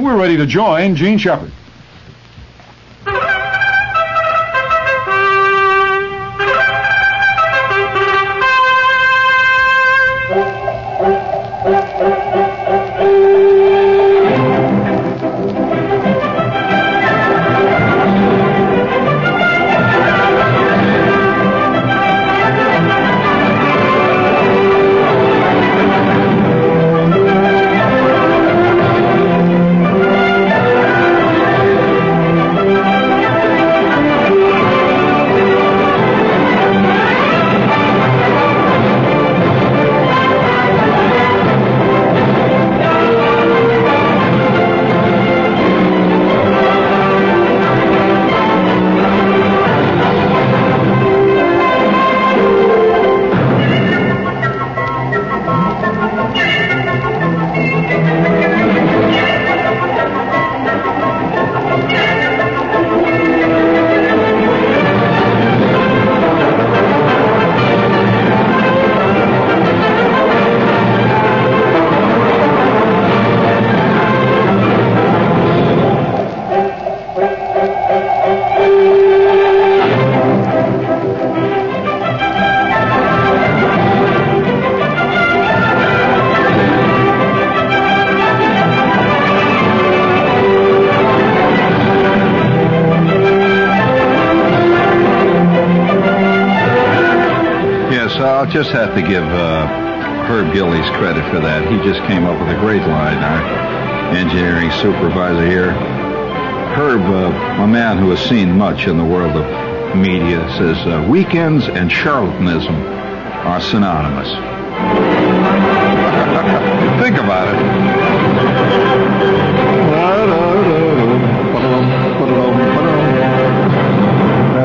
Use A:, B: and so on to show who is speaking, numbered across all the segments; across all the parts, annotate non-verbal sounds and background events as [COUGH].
A: And we're ready to join Jean Shepherd.
B: Just have to give uh, Herb Gillies credit for that. He just came up with a great line. Our engineering supervisor here, Herb, uh, a man who has seen much in the world of media, says uh, weekends and charlatanism are synonymous. [LAUGHS] Think about it.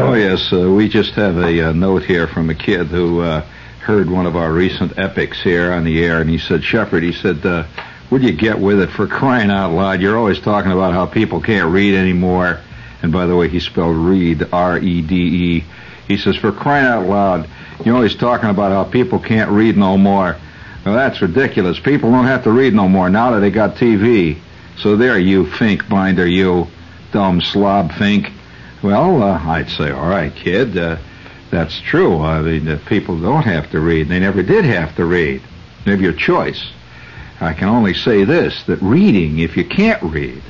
B: Oh yes, uh, we just have a uh, note here from a kid who uh, heard one of our recent epics here on the air, and he said, "Shepherd," he said, uh, "Would you get with it for crying out loud? You're always talking about how people can't read anymore." And by the way, he spelled read R-E-D-E. He says, "For crying out loud, you're always talking about how people can't read no more." Well, that's ridiculous. People don't have to read no more now that they got TV. So there, you Fink binder, you dumb slob Fink. Well, uh, I'd say, all right, kid, uh, that's true. I mean, uh, people don't have to read. They never did have to read. They have your choice. I can only say this, that reading, if you can't read,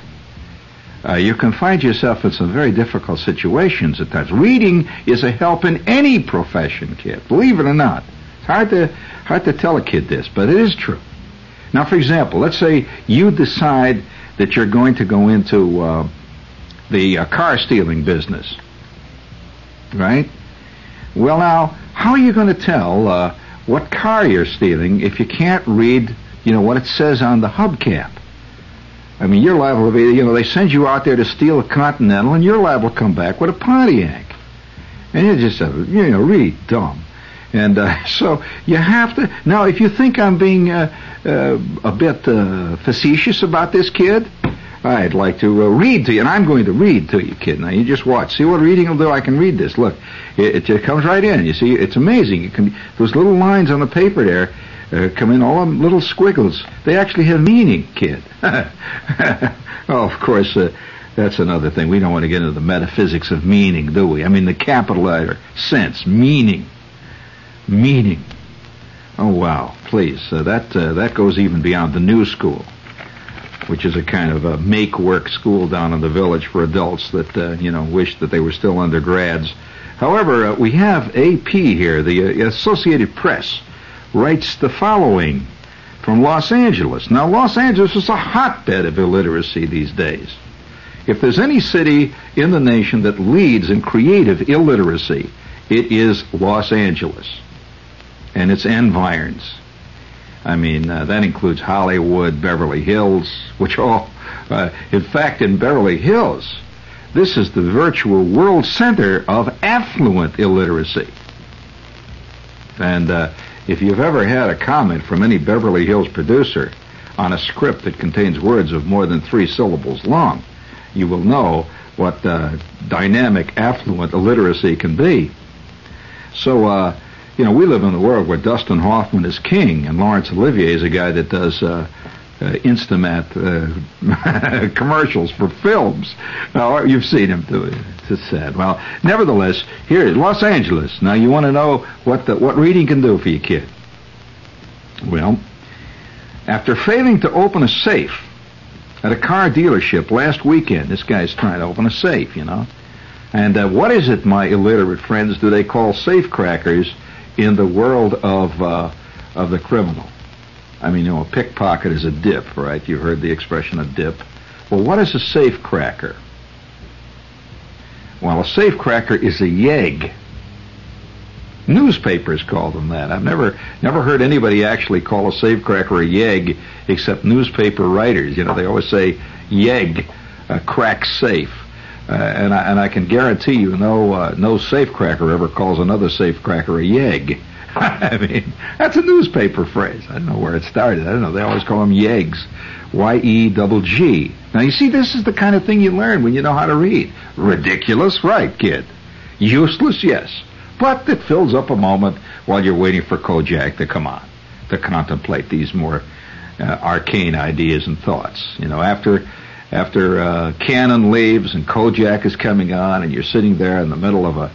B: uh, you can find yourself in some very difficult situations at times. Reading is a help in any profession, kid. Believe it or not. It's hard to, hard to tell a kid this, but it is true. Now, for example, let's say you decide that you're going to go into uh, the uh, car stealing business, right? Well, now, how are you going to tell uh, what car you're stealing if you can't read, you know, what it says on the hubcap? I mean, you're liable to be, you know, they send you out there to steal a Continental, and you're liable to come back with a Pontiac, and you're just, uh, you know, really dumb. And uh, [LAUGHS] so you have to now. If you think I'm being uh, uh, a bit uh, facetious about this kid, I'd like to uh, read to you, and I'm going to read to you, kid. Now you just watch. See what reading will do. I can read this. Look, it, it comes right in. You see, it's amazing. It can those little lines on the paper there uh, come in all them little squiggles. They actually have meaning, kid. [LAUGHS] oh, of course. Uh, that's another thing. We don't want to get into the metaphysics of meaning, do we? I mean, the capital letter, sense, meaning meaning. Oh wow! Please, uh, that uh, that goes even beyond the new school, which is a kind of a make-work school down in the village for adults that uh, you know wish that they were still undergrads. However, uh, we have AP here. The uh, Associated Press writes the following from Los Angeles. Now, Los Angeles is a hotbed of illiteracy these days. If there's any city in the nation that leads in creative illiteracy, it is Los Angeles and its environs. I mean, uh, that includes Hollywood, Beverly Hills, which all, uh, in fact, in Beverly Hills, this is the virtual world center of affluent illiteracy. And uh, if you've ever had a comment from any Beverly Hills producer on a script that contains words of more than three syllables long, you will know what uh, dynamic, affluent illiteracy can be. So, uh, you know, we live in a world where Dustin Hoffman is king, and Laurence Olivier is a guy that does uh, uh, Instamat uh, [LAUGHS] commercials for films. Now, you've seen him do it. It's sad. Well, nevertheless, here is Los Angeles. Now, you want to know what the, what reading can do for your kid? Well, after failing to open a safe at a car dealership last weekend, this guy's trying to open a safe, you know. And uh, what is it, my illiterate friends, do they call safe crackers in the world of uh, of the criminal? I mean, you know, a pickpocket is a dip, right? You heard the expression a dip. Well, what is a safe cracker? Well, a safe cracker is a yegg. Newspapers call them that. I've never never heard anybody actually call a safe cracker a yegg except newspaper writers. You know, they always say yegg, a crack safe. Uh, and I and I can guarantee you, no uh, no safecracker ever calls another safecracker a yegg. [LAUGHS] I mean, that's a newspaper phrase. I don't know where it started. I don't know. They always call them yeggs. Y E double G. Now you see, this is the kind of thing you learn when you know how to read. Ridiculous, right, kid? Useless, yes. But it fills up a moment while you're waiting for Kojak to come on to contemplate these more uh, arcane ideas and thoughts. You know, after after uh, Cannon leaves and Kojak is coming on, and you're sitting there in the middle of a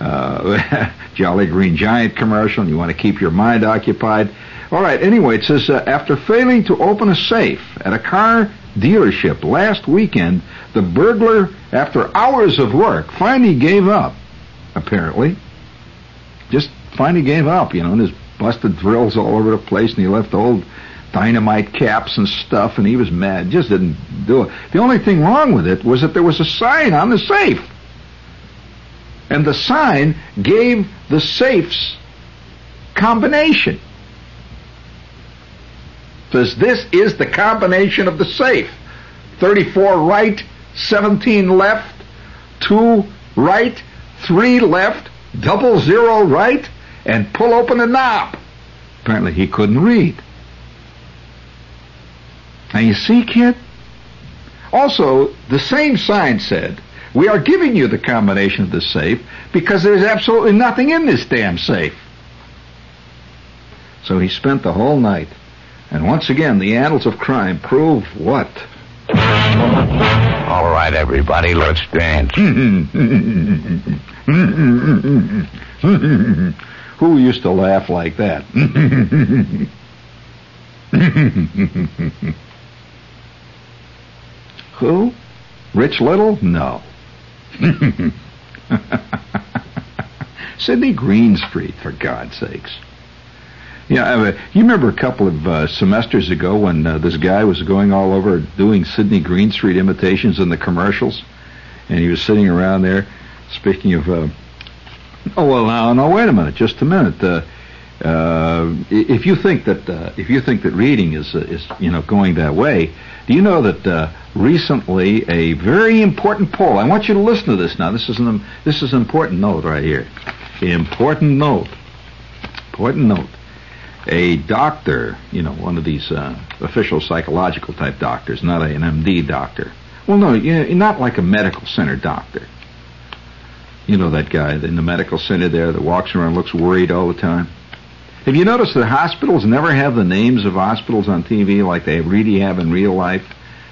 B: uh, [LAUGHS] Jolly Green Giant commercial, and you want to keep your mind occupied. All right. Anyway, it says uh, after failing to open a safe at a car dealership last weekend, the burglar, after hours of work, finally gave up. Apparently, just finally gave up. You know, and his busted drills all over the place, and he left old dynamite caps and stuff, and he was mad. Just didn't do it. The only thing wrong with it was that there was a sign on the safe. And the sign gave the safe's combination. Says this is the combination of the safe. 34 right, 17 left, 2 right, 3 left, double zero right, and pull open the knob. Apparently he couldn't read. Now you see, kid? Also, the same sign said, we are giving you the combination of the safe because there's absolutely nothing in this damn safe. So he spent the whole night. And once again, the annals of crime prove what?
C: All right, everybody, let's dance. [LAUGHS]
B: Who used to laugh like that? [LAUGHS] Who? Rich Little? No. [LAUGHS] Sidney Greenstreet, for God's sakes. Yeah, uh, you remember a couple of uh, semesters ago when uh, this guy was going all over doing Sidney Greenstreet imitations in the commercials, and he was sitting around there. Speaking of, uh, oh well, now, now wait a minute, just a minute. Uh, if you think that uh, if you think that reading is uh, is you know going that way, do you know that uh, recently a very important poll? I want you to listen to this now. This is an this is an important note right here. Important note. Important note. A doctor, you know, one of these uh, official psychological type doctors, not an MD doctor. Well, no, not like a medical center doctor. You know that guy in the medical center there that walks around looks worried all the time. Have you noticed that hospitals never have the names of hospitals on TV like they really have in real life?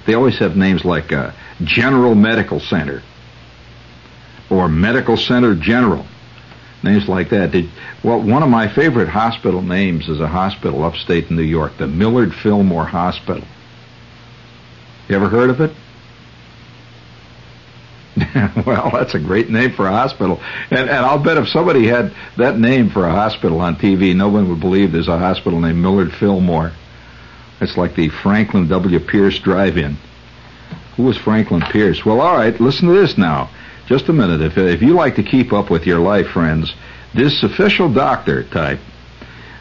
B: They always have names like uh, General Medical Center or Medical Center General. Names like that. Did, well, one of my favorite hospital names is a hospital upstate in New York, the Millard Fillmore Hospital. You ever heard of it? [LAUGHS] well, that's a great name for a hospital. And, and I'll bet if somebody had that name for a hospital on TV, no one would believe there's a hospital named Millard Fillmore. It's like the Franklin W. Pierce Drive-In. Who was Franklin Pierce? Well, all right, listen to this now. Just a minute. If, if you like to keep up with your life, friends, this official doctor type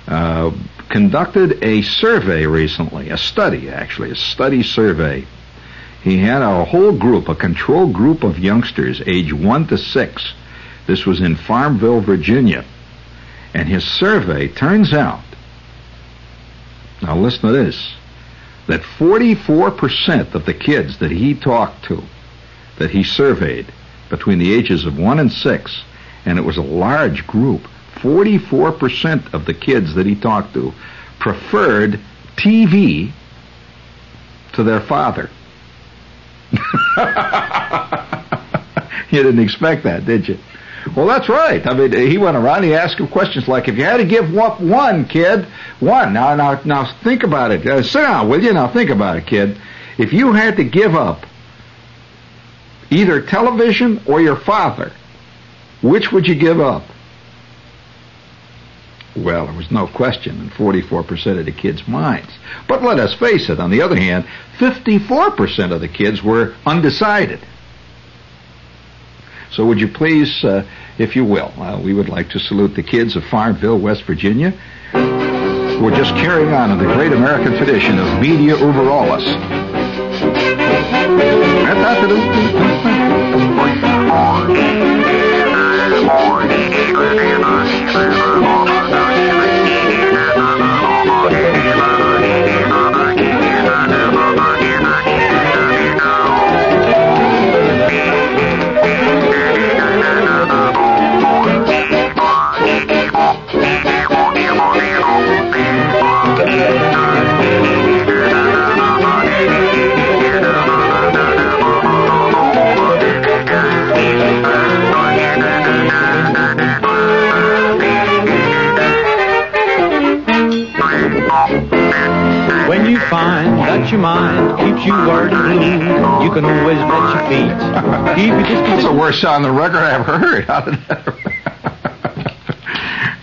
B: uh, conducted a survey recently, a study actually, a study survey he had a whole group, a control group of youngsters, age 1 to 6. This was in Farmville, Virginia. And his survey turns out, now listen to this, that 44% of the kids that he talked to, that he surveyed between the ages of 1 and 6, and it was a large group, 44% of the kids that he talked to preferred TV to their father. [LAUGHS] you didn't expect that, did you? Well, that's right. I mean, he went around. He asked him questions like, "If you had to give up one, kid, one. Now, now, now, think about it. Uh, sit down, will you? Now, think about it, kid. If you had to give up either television or your father, which would you give up?" Well, there was no question in 44% of the kids' minds. But let us face it, on the other hand, 54% of the kids were undecided. So would you please, uh, if you will, uh, we would like to salute the kids of Farmville, West Virginia. We're just carrying on in the great American tradition of media over alles.
D: When you find that your mind keeps you and blue, you can always bet your feet. [LAUGHS] Keep your
B: That's
D: distance.
B: the worst sound on the record I ever heard. How did that?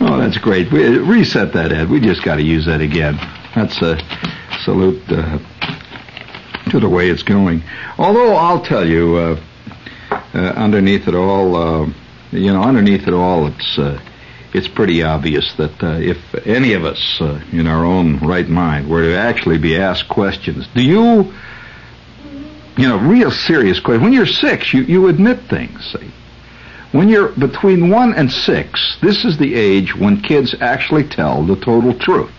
B: oh, that's great. We, reset that, Ed. We just got to use that again. That's a salute uh, to the way it's going. Although I'll tell you, uh, uh, underneath it all, uh, you know, underneath it all, it's uh, it's pretty obvious that uh, if any of us, uh, in our own right mind, were to actually be asked questions, do you you know, real serious questions? When you're six, you, you admit things. See? When you're between one and six, this is the age when kids actually tell the total truth.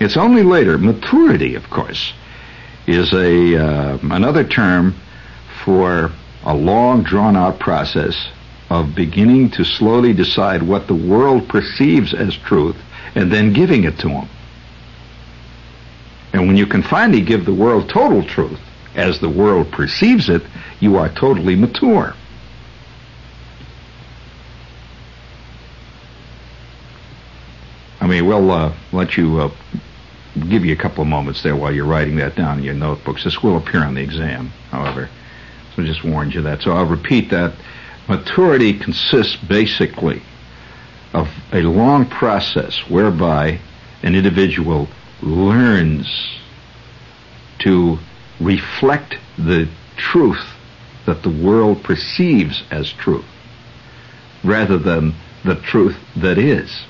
B: It's only later, maturity, of course, is a uh, another term for a long, drawn-out process of beginning to slowly decide what the world perceives as truth and then giving it to them. And when you can finally give the world total truth, as the world perceives it, you are totally mature. I mean, we'll uh, let you uh, give you a couple of moments there while you're writing that down in your notebooks. This will appear on the exam, however. So I just warned you that. So I'll repeat that. Maturity consists basically of a long process whereby an individual learns to reflect the truth that the world perceives as truth rather than the truth that is.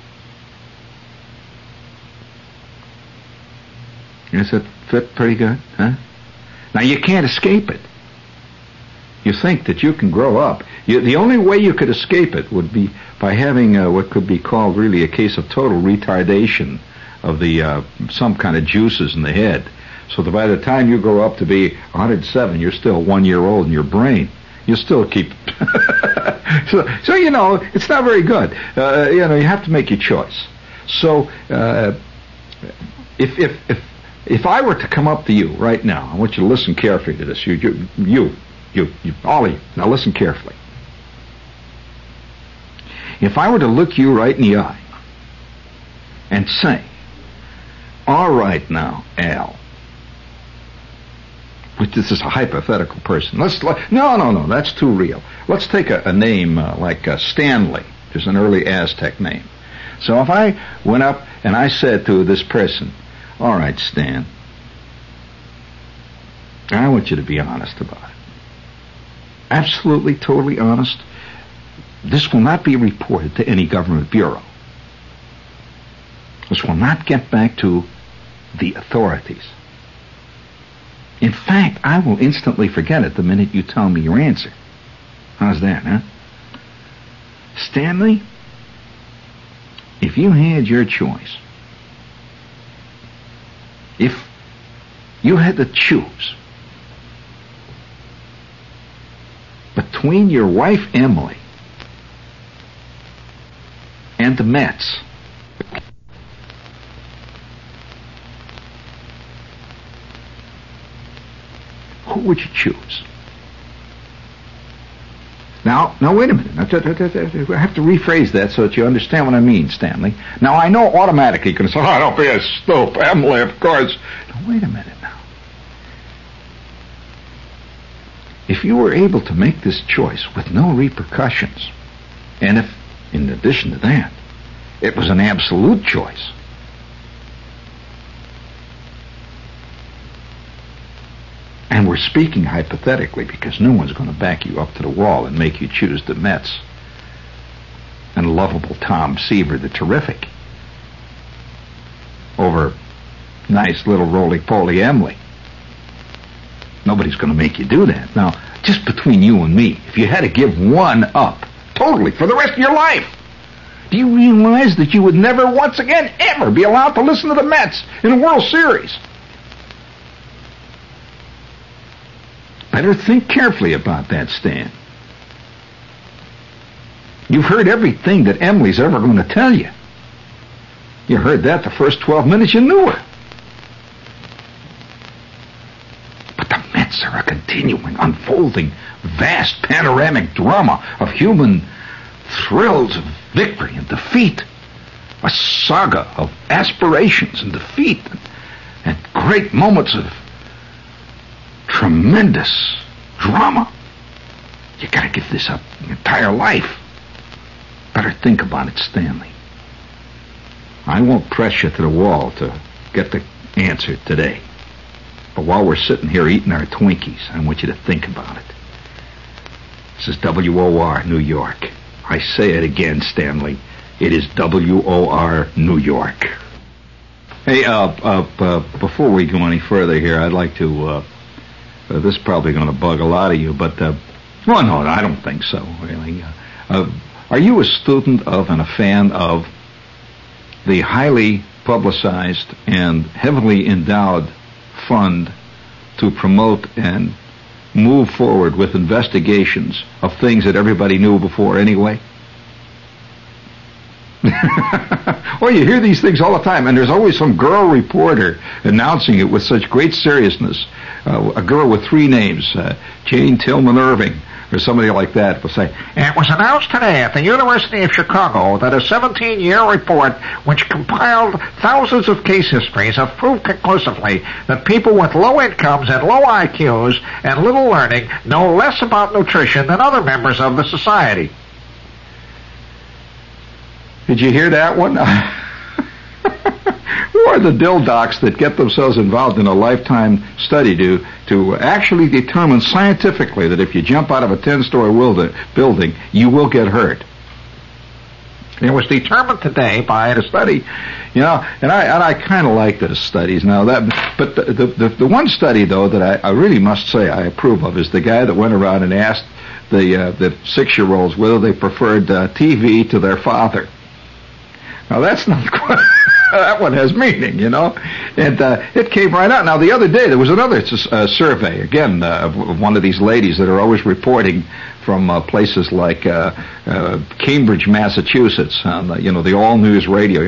B: Does that fit pretty good? Huh? Now you can't escape it. You think that you can grow up. You, the only way you could escape it would be by having uh, what could be called really a case of total retardation of the uh, some kind of juices in the head, so that by the time you grow up to be 107, you're still one year old in your brain. You still keep. [LAUGHS] so, so you know it's not very good. Uh, you know you have to make your choice. So uh, if if if if I were to come up to you right now, I want you to listen carefully to this. You you you you, you you. Now listen carefully. If I were to look you right in the eye and say, all right now, Al. But this is a hypothetical person. Let's no, no, no. That's too real. Let's take a, a name uh, like uh, Stanley. There's an early Aztec name. So if I went up and I said to this person, "All right, Stan, I want you to be honest about it. Absolutely, totally honest. This will not be reported to any government bureau. This will not get back to the authorities. In fact, I will instantly forget it the minute you tell me your answer. How's that, huh? Stanley, if you had your choice, if you had to choose between your wife Emily and the Mets, who would you choose? Now, now wait a minute. I have to rephrase that so that you understand what I mean, Stanley. Now, I know automatically you're going to say, "Oh, don't be a stoop, Emily, of course." Now, wait a minute now. If you were able to make this choice with no repercussions, and if, in addition to that, it was an absolute choice, And we're speaking hypothetically because no one's going to back you up to the wall and make you choose the Mets and lovable Tom Seaver, the terrific, over nice little roly-poly Emily. Nobody's going to make you do that. Now, just between you and me, if you had to give one up, totally, for the rest of your life, do you realize that you would never once again ever be allowed to listen to the Mets in a World Series? Better think carefully about that, Stan. You've heard everything that Emily's ever going to tell you. You heard that the first 12 minutes you knew her. But the Mets are a continuing, unfolding, vast panoramic drama of human thrills of victory and defeat. A saga of aspirations and defeat and, and great moments of tremendous drama. You gotta give this up your entire life. Better think about it, Stanley. I won't press you to the wall to get the answer today. But while we're sitting here eating our Twinkies, I want you to think about it. This is WOR New York. I say it again, Stanley. It is WOR New York. Hey, uh, uh, uh, before we go any further here, I'd like to, uh, uh, this is probably going to bug a lot of you, but, uh, well, no, I don't think so, really. Are you a student of and a fan of the highly publicized and heavily endowed fund to promote and move forward with investigations of things that everybody knew before anyway? [LAUGHS] well, you hear these things all the time, and there's always some girl reporter announcing it with such great seriousness. Uh, a girl with three names, uh, Jane Tillman Irving, or somebody like that, will say,
E: It was announced today at the University of Chicago that a 17-year report which compiled thousands of case histories have proved conclusively that people with low incomes and low IQs and little learning know less about nutrition than other members of the society.
B: Did you hear that one? [LAUGHS] Who are the dill docs that get themselves involved in a lifetime study to to actually determine scientifically that if you jump out of a ten-story building, you will get hurt? It was determined today by a study, you know, and I and I kind of like the studies now. That, but the, the the one study though that I, I really must say I approve of is the guy that went around and asked the uh, the six-year-olds whether they preferred uh, TV to their father. Now that's not [LAUGHS] quite, [LAUGHS] that one has meaning, you know, and uh, it came right out. Now the other day there was another uh, survey again uh, of one of these ladies that are always reporting from uh, places like uh, uh, Cambridge, Massachusetts, on the, you know the All News Radio.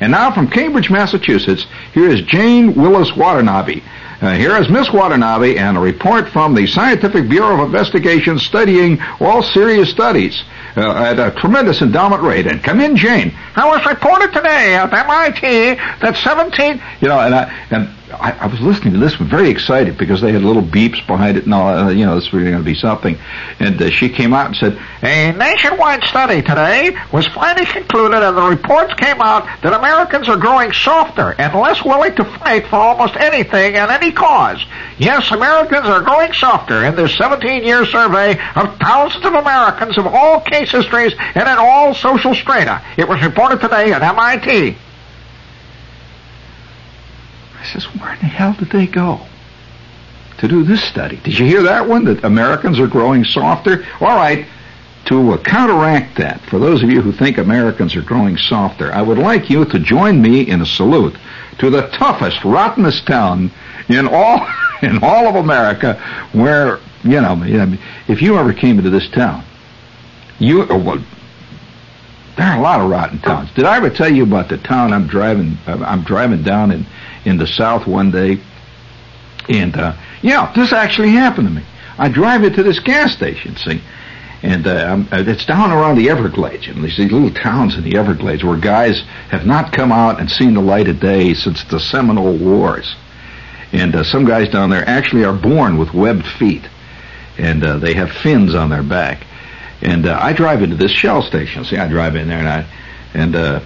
B: And now from Cambridge, Massachusetts, here is Jane Willis Watanabe. Uh, here is Miss Watanabe and a report from the Scientific Bureau of Investigation studying all serious studies uh, at a tremendous endowment rate. And come in, Jane.
E: I was reported today at MIT that 17...
B: You know, and I, and I, I was listening to this, one, very excited because they had little beeps behind it and all. Uh, you know, this was really going to be something. And uh, she came out and said,
E: A nationwide study today was finally concluded and the reports came out that Americans are growing softer and less willing to fight for almost anything and any cause. Yes, Americans are growing softer in this 17-year survey of thousands of Americans of all case histories and in all social strata. It was reported today at MIT.
B: I says, where in the hell did they go to do this study? Did you hear that one? That Americans are growing softer? All right. To uh, counteract that, for those of you who think Americans are growing softer, I would like you to join me in a salute to the toughest, rottenest town in all [LAUGHS] in all of America, where you know, if you ever came into this town, you uh, well, there are a lot of rotten towns. Did I ever tell you about the town I'm driving? I'm driving down in in the south one day, and uh, Yeah, this actually happened to me. I drive into this gas station, see, and uh, uh, it's down around the Everglades, and these little towns in the Everglades where guys have not come out and seen the light of day since the Seminole Wars. And uh, some guys down there actually are born with webbed feet, and uh, they have fins on their back. And uh, I drive into this Shell station. See, I drive in there, and I and uh,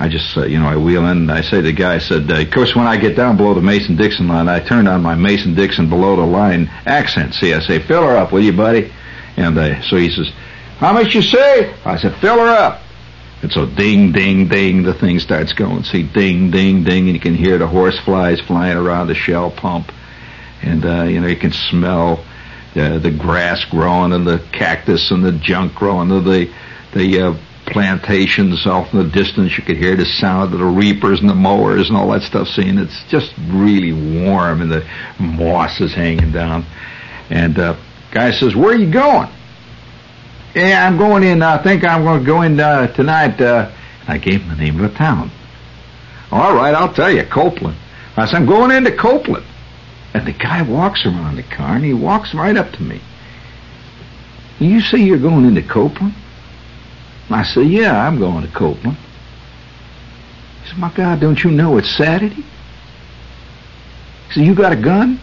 B: I just, uh, you know, I wheel in and I say to the guy, I said, uh, of course, when I get down below the Mason-Dixon line, I turn on my Mason-Dixon below the line accent. See, I say, fill her up, will you, buddy? And uh, so he says, how much you say? I said, fill her up. And so ding, ding, ding, the thing starts going. See, ding, ding, ding, and you can hear the horse flies flying around the Shell pump. And, uh, you know, you can smell uh, the grass growing and the cactus and the junk growing and the, the, uh, plantations off in the distance. You could hear the sound of the reapers and the mowers and all that stuff. Seeing it's just really warm and the moss is hanging down. And uh, guy says, "Where are you going?" Yeah, I'm going in. I think I'm going to go in uh, tonight. Uh, I gave him the name of the town. All right, I'll tell you, Copeland. I said, I'm going into Copeland. And the guy walks around the car and he walks right up to me. You say you're going into Copeland? I said, yeah, I'm going to Copeland. He said, my God, don't you know it's Saturday? He said, you got a gun?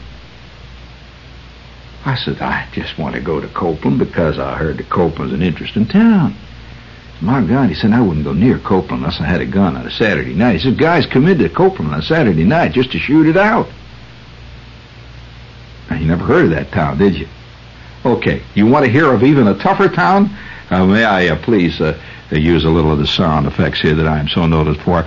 B: I said, I just want to go to Copeland because I heard that Copeland's an interesting town. My God, he said, I wouldn't go near Copeland unless I had a gun on a Saturday night. He said, guys come into Copeland on a Saturday night just to shoot it out. Now, you never heard of that town, did you? Okay, you want to hear of even a tougher town? Uh, may I uh, please uh, use a little of the sound effects here that I am so noted for?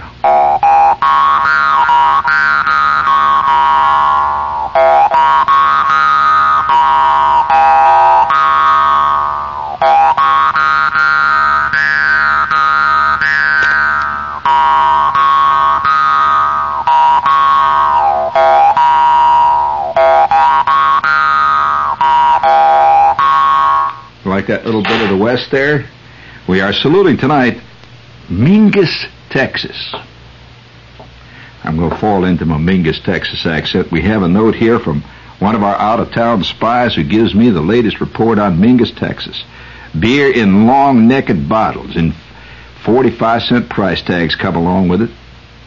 B: Of there? We are saluting tonight Mingus, Texas. I'm going to fall into my Mingus, Texas accent. We have a note here from one of our out-of-town spies who gives me the latest report on Mingus, Texas. Beer in long-necked bottles and 45 cent price tags come along with it.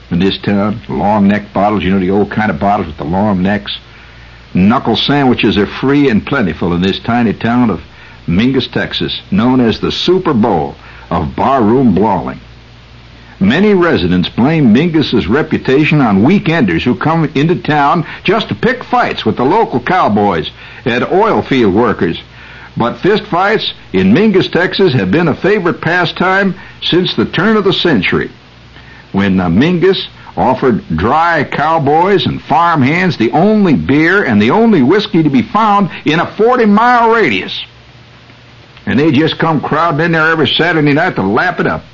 B: In this town, long-necked bottles, you know, the old kind of bottles with the long necks. Knuckle sandwiches are free and plentiful in this tiny town of Mingus, Texas, known as the Super Bowl of barroom brawling. Many residents blame Mingus's reputation on weekenders who come into town just to pick fights with the local cowboys and oil field workers. But fist fights in Mingus, Texas have been a favorite pastime since the turn of the century. When uh, Mingus offered dry cowboys and farm hands the only beer and the only whiskey to be found in a 40 mile radius. And they just come crowding in there every Saturday night to lap it up.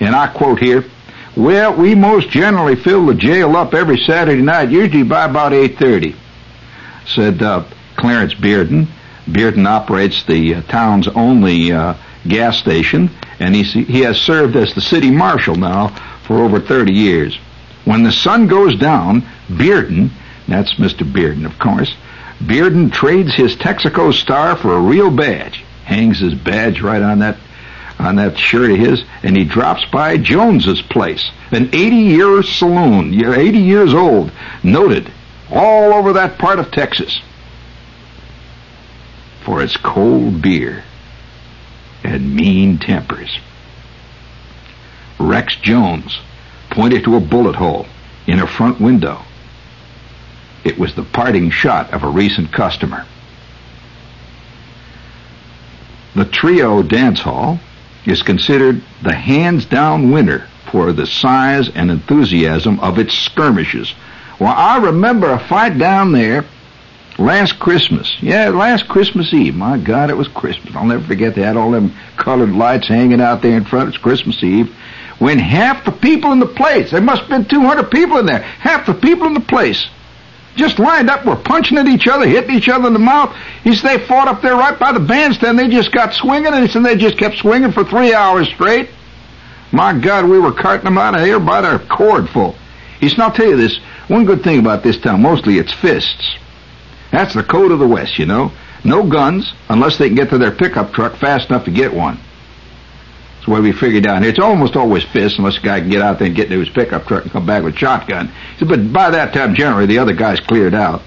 B: And I quote here, well, we most generally fill the jail up every Saturday night, usually by about 8.30, said uh, Clarence Bearden. Bearden operates the uh, town's only uh, gas station, and he has served as the city marshal now for over 30 years. When the sun goes down, Bearden, that's Mr. Bearden, of course, Bearden trades his Texaco star for a real badge hangs his badge right on that on that shirt of his, and he drops by Jones's place, an 80-year saloon, 80 years old, noted all over that part of Texas for its cold beer and mean tempers. Rex Jones pointed to a bullet hole in a front window. It was the parting shot of a recent customer. The Trio Dance Hall is considered the hands down winner for the size and enthusiasm of its skirmishes. Well, I remember a fight down there last Christmas. Yeah, last Christmas Eve. My God, it was Christmas. I'll never forget they had all them colored lights hanging out there in front. It's Christmas Eve. When half the people in the place, there must have been 200 people in there, half the people in the place just lined up, were punching at each other, hitting each other in the mouth. He said they fought up there right by the bandstand. They just got swinging, and he said they just kept swinging for three hours straight. My God, we were carting them out of here by their cord full. He said, I'll tell you this, one good thing about this town, mostly it's fists. That's the code of the West, you know. No guns unless they can get to their pickup truck fast enough to get one. The way we figure down here. It's almost always fists unless a guy can get out there and get to his pickup truck and come back with shotgun. But by that time, generally, the other guy's cleared out.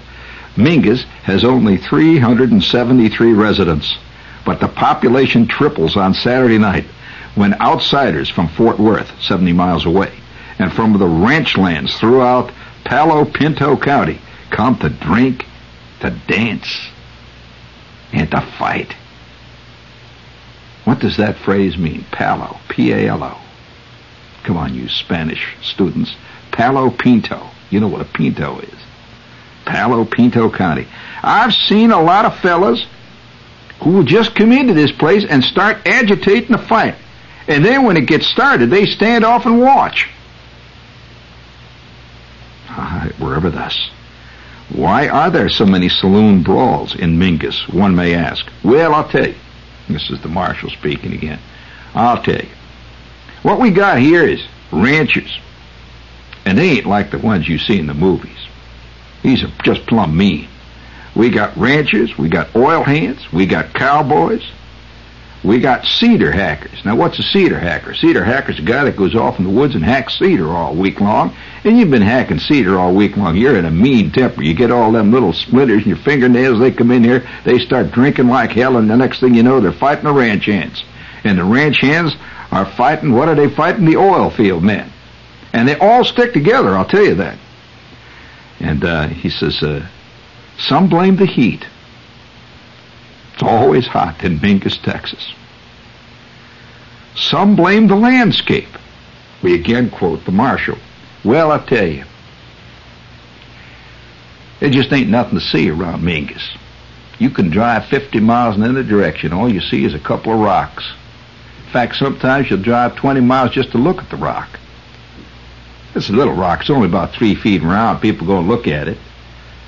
B: Mingus has only 373 residents, but the population triples on Saturday night when outsiders from Fort Worth, 70 miles away, and from the ranch lands throughout Palo Pinto County come to drink, to dance, and to fight. What does that phrase mean? Palo, P-A-L-O. Come on, you Spanish students. Palo Pinto. You know what a pinto is. Palo Pinto County. I've seen a lot of fellas who will just come into this place and start agitating the fight. And then when it gets started, they stand off and watch. Ah, wherever thus. Why are there so many saloon brawls in Mingus, one may ask? Well, I'll tell you. This is the marshal speaking again. I'll tell you. What we got here is ranchers. And they ain't like the ones you see in the movies. These are just plumb mean. We got ranchers, we got oil hands, we got cowboys, we got cedar hackers. Now, what's a cedar hacker? Cedar hacker's a guy that goes off in the woods and hacks cedar all week long. And you've been hacking cedar all week long. You're in a mean temper. You get all them little splinters in your fingernails. They come in here. They start drinking like hell. And the next thing you know, they're fighting the ranch hands. And the ranch hands are fighting, what are they fighting? The oil field men. And they all stick together, I'll tell you that. And uh, he says, uh, some blame the heat. It's always hot in Mingus, Texas. Some blame the landscape. We again quote the marshal. Well, I tell you, there just ain't nothing to see around Mingus. You can drive 50 miles in any direction. All you see is a couple of rocks. In fact, sometimes you'll drive 20 miles just to look at the rock. It's a little rock. It's only about three feet around. People go and look at it.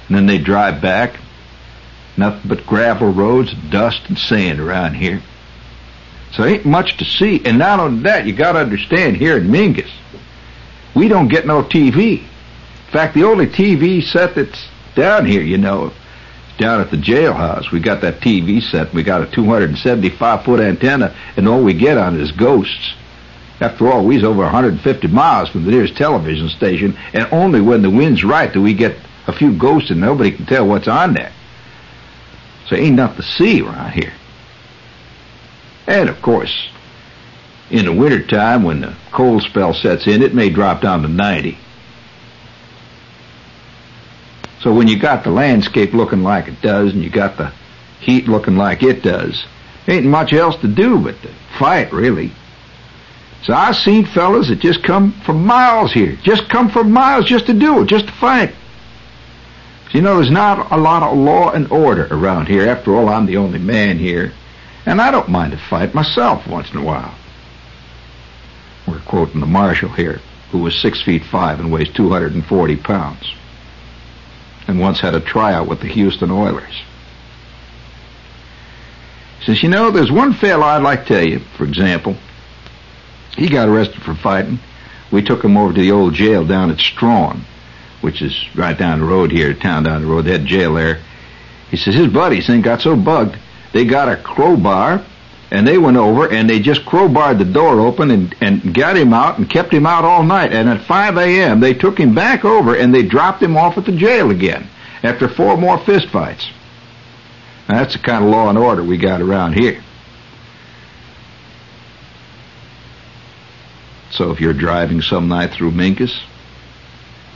B: And then they drive back. Nothing but gravel roads, dust, and sand around here. So ain't much to see. And not only that, you gotta understand here in Mingus, we don't get no TV. In fact, the only TV set that's down here, you know, down at the jailhouse. We got that TV set. We got a 275 foot antenna, and all we get on is ghosts. After all, we's over 150 miles from the nearest television station, and only when the wind's right do we get a few ghosts, and nobody can tell what's on there. So ain't nothing to see around here. And of course, in the wintertime when the cold spell sets in, it may drop down to 90. So when you got the landscape looking like it does and you got the heat looking like it does, ain't much else to do but to fight, really. So I've seen fellas that just come for miles here, just come for miles just to do it, just to fight. You know, there's not a lot of law and order around here. After all, I'm the only man here. And I don't mind a fight myself once in a while. We're quoting the marshal here, who was six feet five and weighs 240 pounds. And once had a tryout with the Houston Oilers. He says, you know, there's one fellow I'd like to tell you, for example. He got arrested for fighting. We took him over to the old jail down at Strawn which is right down the road here, town down the road. They had jail there. He says his buddies then got so bugged they got a crowbar and they went over and they just crowbarred the door open and, and got him out and kept him out all night. And at 5 a.m. they took him back over and they dropped him off at the jail again after four more fistfights. That's the kind of law and order we got around here. So if you're driving some night through Mingus,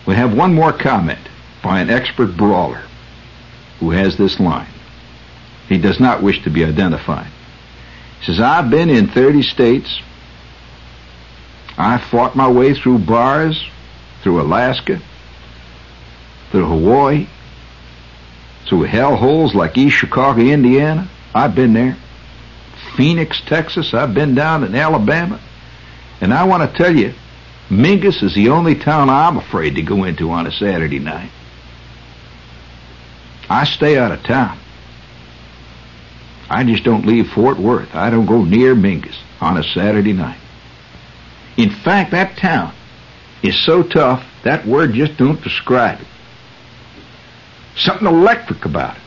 B: we have one more comment by an expert brawler who has this line. He does not wish to be identified. He says, I've been in 30 states. I fought my way through bars, through Alaska, through Hawaii, through hell holes like East Chicago, Indiana. I've been there. Phoenix, Texas. I've been down in Alabama. And I want to tell you, Mingus is the only town I'm afraid to go into on a Saturday night. I stay out of town. I just don't leave Fort Worth. I don't go near Mingus on a Saturday night. In fact, that town is so tough, that word just don't describe it. Something electric about it.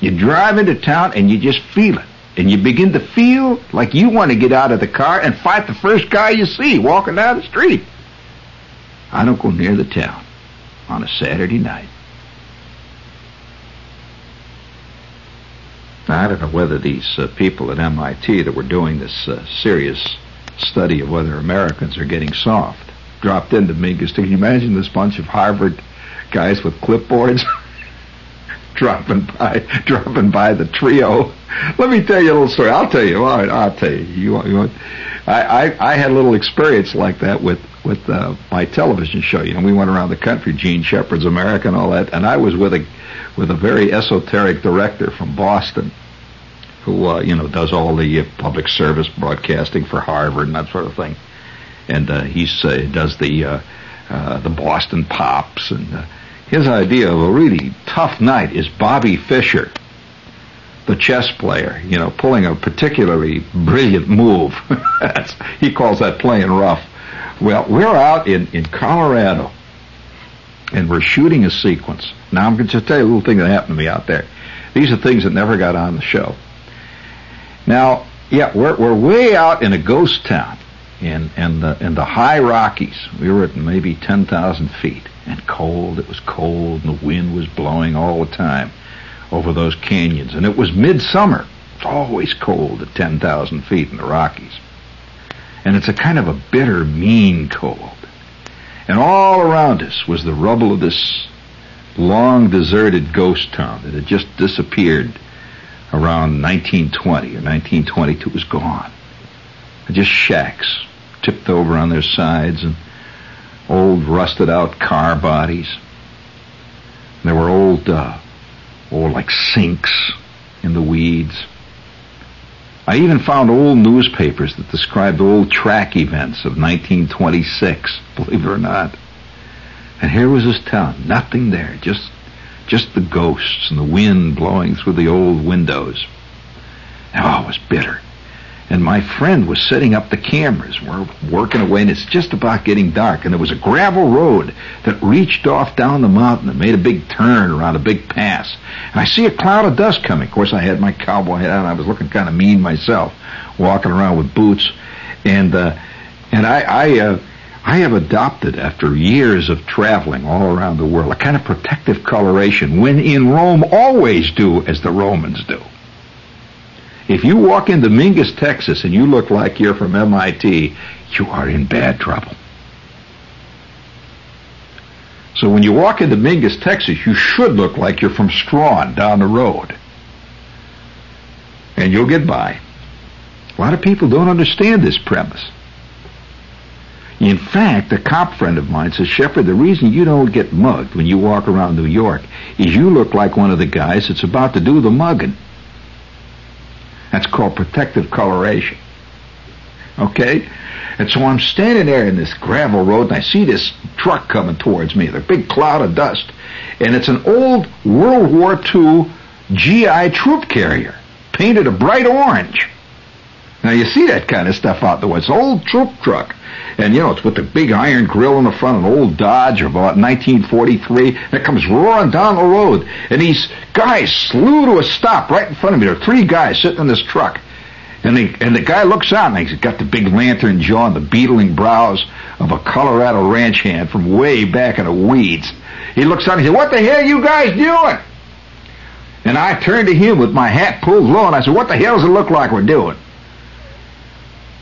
B: You drive into town and you just feel it. And you begin to feel like you want to get out of the car and fight the first guy you see walking down the street. I don't go near the town on a Saturday night. Now, I don't know whether these uh, people at MIT that were doing this uh, serious study of whether Americans are getting soft dropped into Mingus. Can you imagine this bunch of Harvard guys with clipboards [LAUGHS] dropping by, [LAUGHS] dropping by the trio? Let me tell you a little story. I'll tell you. All right, I'll tell you. You want? You want? I, I, I had a little experience like that with with uh, my television show. You know, we went around the country, Jean Shepherd's America and all that, and I was with a with a very esoteric director from Boston who uh, you know does all the uh, public service broadcasting for Harvard and that sort of thing, and uh, he uh, does the uh, uh, the Boston Pops, and uh, his idea of a really tough night is Bobby Fischer, the chess player, you know, pulling a particularly brilliant move. [LAUGHS] he calls that playing rough. Well, we're out in in Colorado, and we're shooting a sequence. Now I'm going to just tell you a little thing that happened to me out there. These are things that never got on the show. Now, yeah, we're we're way out in a ghost town, in in the in the high Rockies. We were at maybe ten thousand feet, and cold. It was cold, and the wind was blowing all the time over those canyons, and it was midsummer. It's always cold at ten thousand feet in the Rockies, and it's a kind of a bitter, mean cold. And all around us was the rubble of this long deserted ghost town that had just disappeared around 1920 or 1922 It was gone. Just shacks tipped over on their sides and old rusted out car bodies. There were old, uh, old like sinks in the weeds. I even found old newspapers that described old track events of 1926, believe it or not. And here was this town, nothing there, just just the ghosts and the wind blowing through the old windows. Oh, it was bitter. And my friend was setting up the cameras. We're working away, and it's just about getting dark. And there was a gravel road that reached off down the mountain and made a big turn around a big pass. And I see a cloud of dust coming. Of course, I had my cowboy hat on. I was looking kind of mean myself, walking around with boots. And uh, and I, I uh, I have adopted, after years of traveling all around the world, a kind of protective coloration. When in Rome, always do as the Romans do. If you walk into Mingus, Texas, and you look like you're from MIT, you are in bad trouble. So when you walk into Mingus, Texas, you should look like you're from Strawn down the road. And you'll get by. A lot of people don't understand this premise. In fact, a cop friend of mine says, Shepherd, the reason you don't get mugged when you walk around New York is you look like one of the guys that's about to do the mugging. That's called protective coloration. Okay? And so I'm standing there in this gravel road and I see this truck coming towards me, the big cloud of dust. And it's an old World War II GI troop carrier, painted a bright orange. Now you see that kind of stuff out there. It's an old troop truck. And you know, it's with the big iron grill in the front, an old Dodge of about 1943. And it comes roaring down the road. And these guys slew to a stop right in front of me. There are three guys sitting in this truck. And the, and the guy looks out and he's got the big lantern jaw and the beetling brows of a Colorado ranch hand from way back in the weeds. He looks out and he says, what the hell are you guys doing? And I turned to him with my hat pulled low and I said, what the hell does it look like we're doing?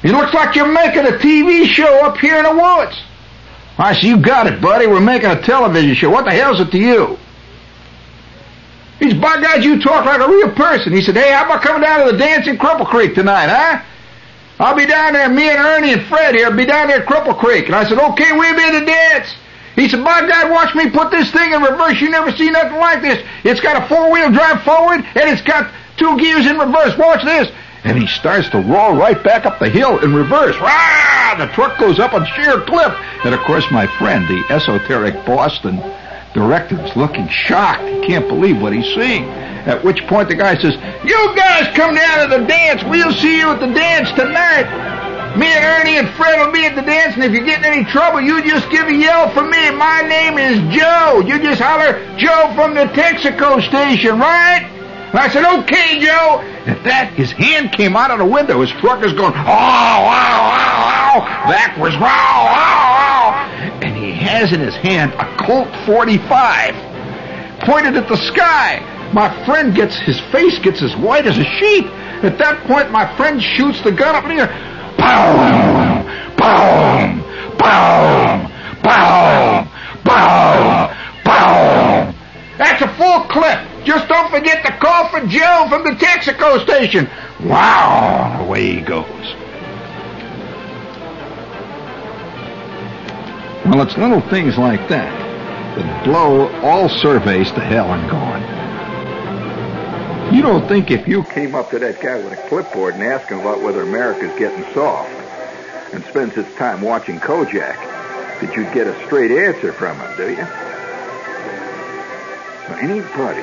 B: It looks like you're making a TV show up here in the woods. I said, you got it, buddy. We're making a television show. What the hell's it to you? He said, by God, you talk like a real person. He said, hey, how about coming down to the dance in Cripple Creek tonight, huh? I'll be down there, me and Ernie and Fred here, be down there at Cripple Creek. And I said, okay, we'll be at the dance. He said, by God, watch me put this thing in reverse. You never see nothing like this. It's got a four-wheel drive forward, and it's got two gears in reverse. Watch this and he starts to roll right back up the hill in reverse. Rah! The truck goes up a sheer cliff. And of course, my friend, the esoteric Boston director, is looking shocked. He can't believe what he's seeing. At which point the guy says, You guys come down to the dance. We'll see you at the dance tonight. Me and Ernie and Fred will be at the dance, and if you get in any trouble, you just give a yell for me. My name is Joe. You just holler, Joe from the Texaco station, right? And I said, okay, Joe. At that, his hand came out of the window. His truck is going, oh, wow, wow, wow, backwards, wow, wow, wow. And he has in his hand a Colt 45 pointed at the sky. My friend gets, his face gets as white as a sheet. At that point, my friend shoots the gun up in the air. Boom! Boom! Boom! Boom! Boom! Boom! That's a full clip. Just don't forget to call for Joe from the Texaco station. Wow! Away he goes. Well, it's little things like that that blow all surveys to hell and gone. You don't think if you came up to that guy with a clipboard and asked him about whether America's getting soft and spends his time watching Kojak that you'd get a straight answer from him, do you? Anybody,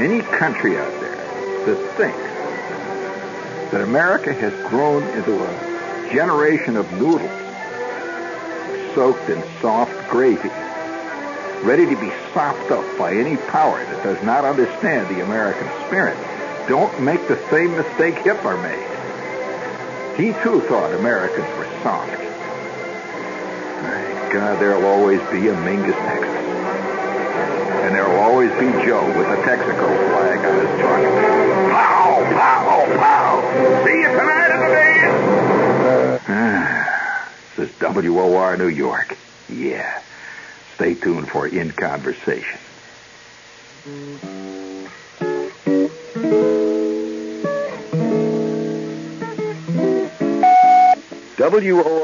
B: any country out there that thinks that America has grown into a generation of noodles soaked in soft gravy, ready to be sopped up by any power that does not understand the American spirit, don't make the same mistake Hitler made. He too thought Americans were soft. My God, there'll always be a Mingus, Texas. And there'll always be Joe with a Texaco flag on his truck. Pow, pow, pow. See you tonight at the dance. This is WOR New York. Yeah. Stay tuned for In Conversation. WOR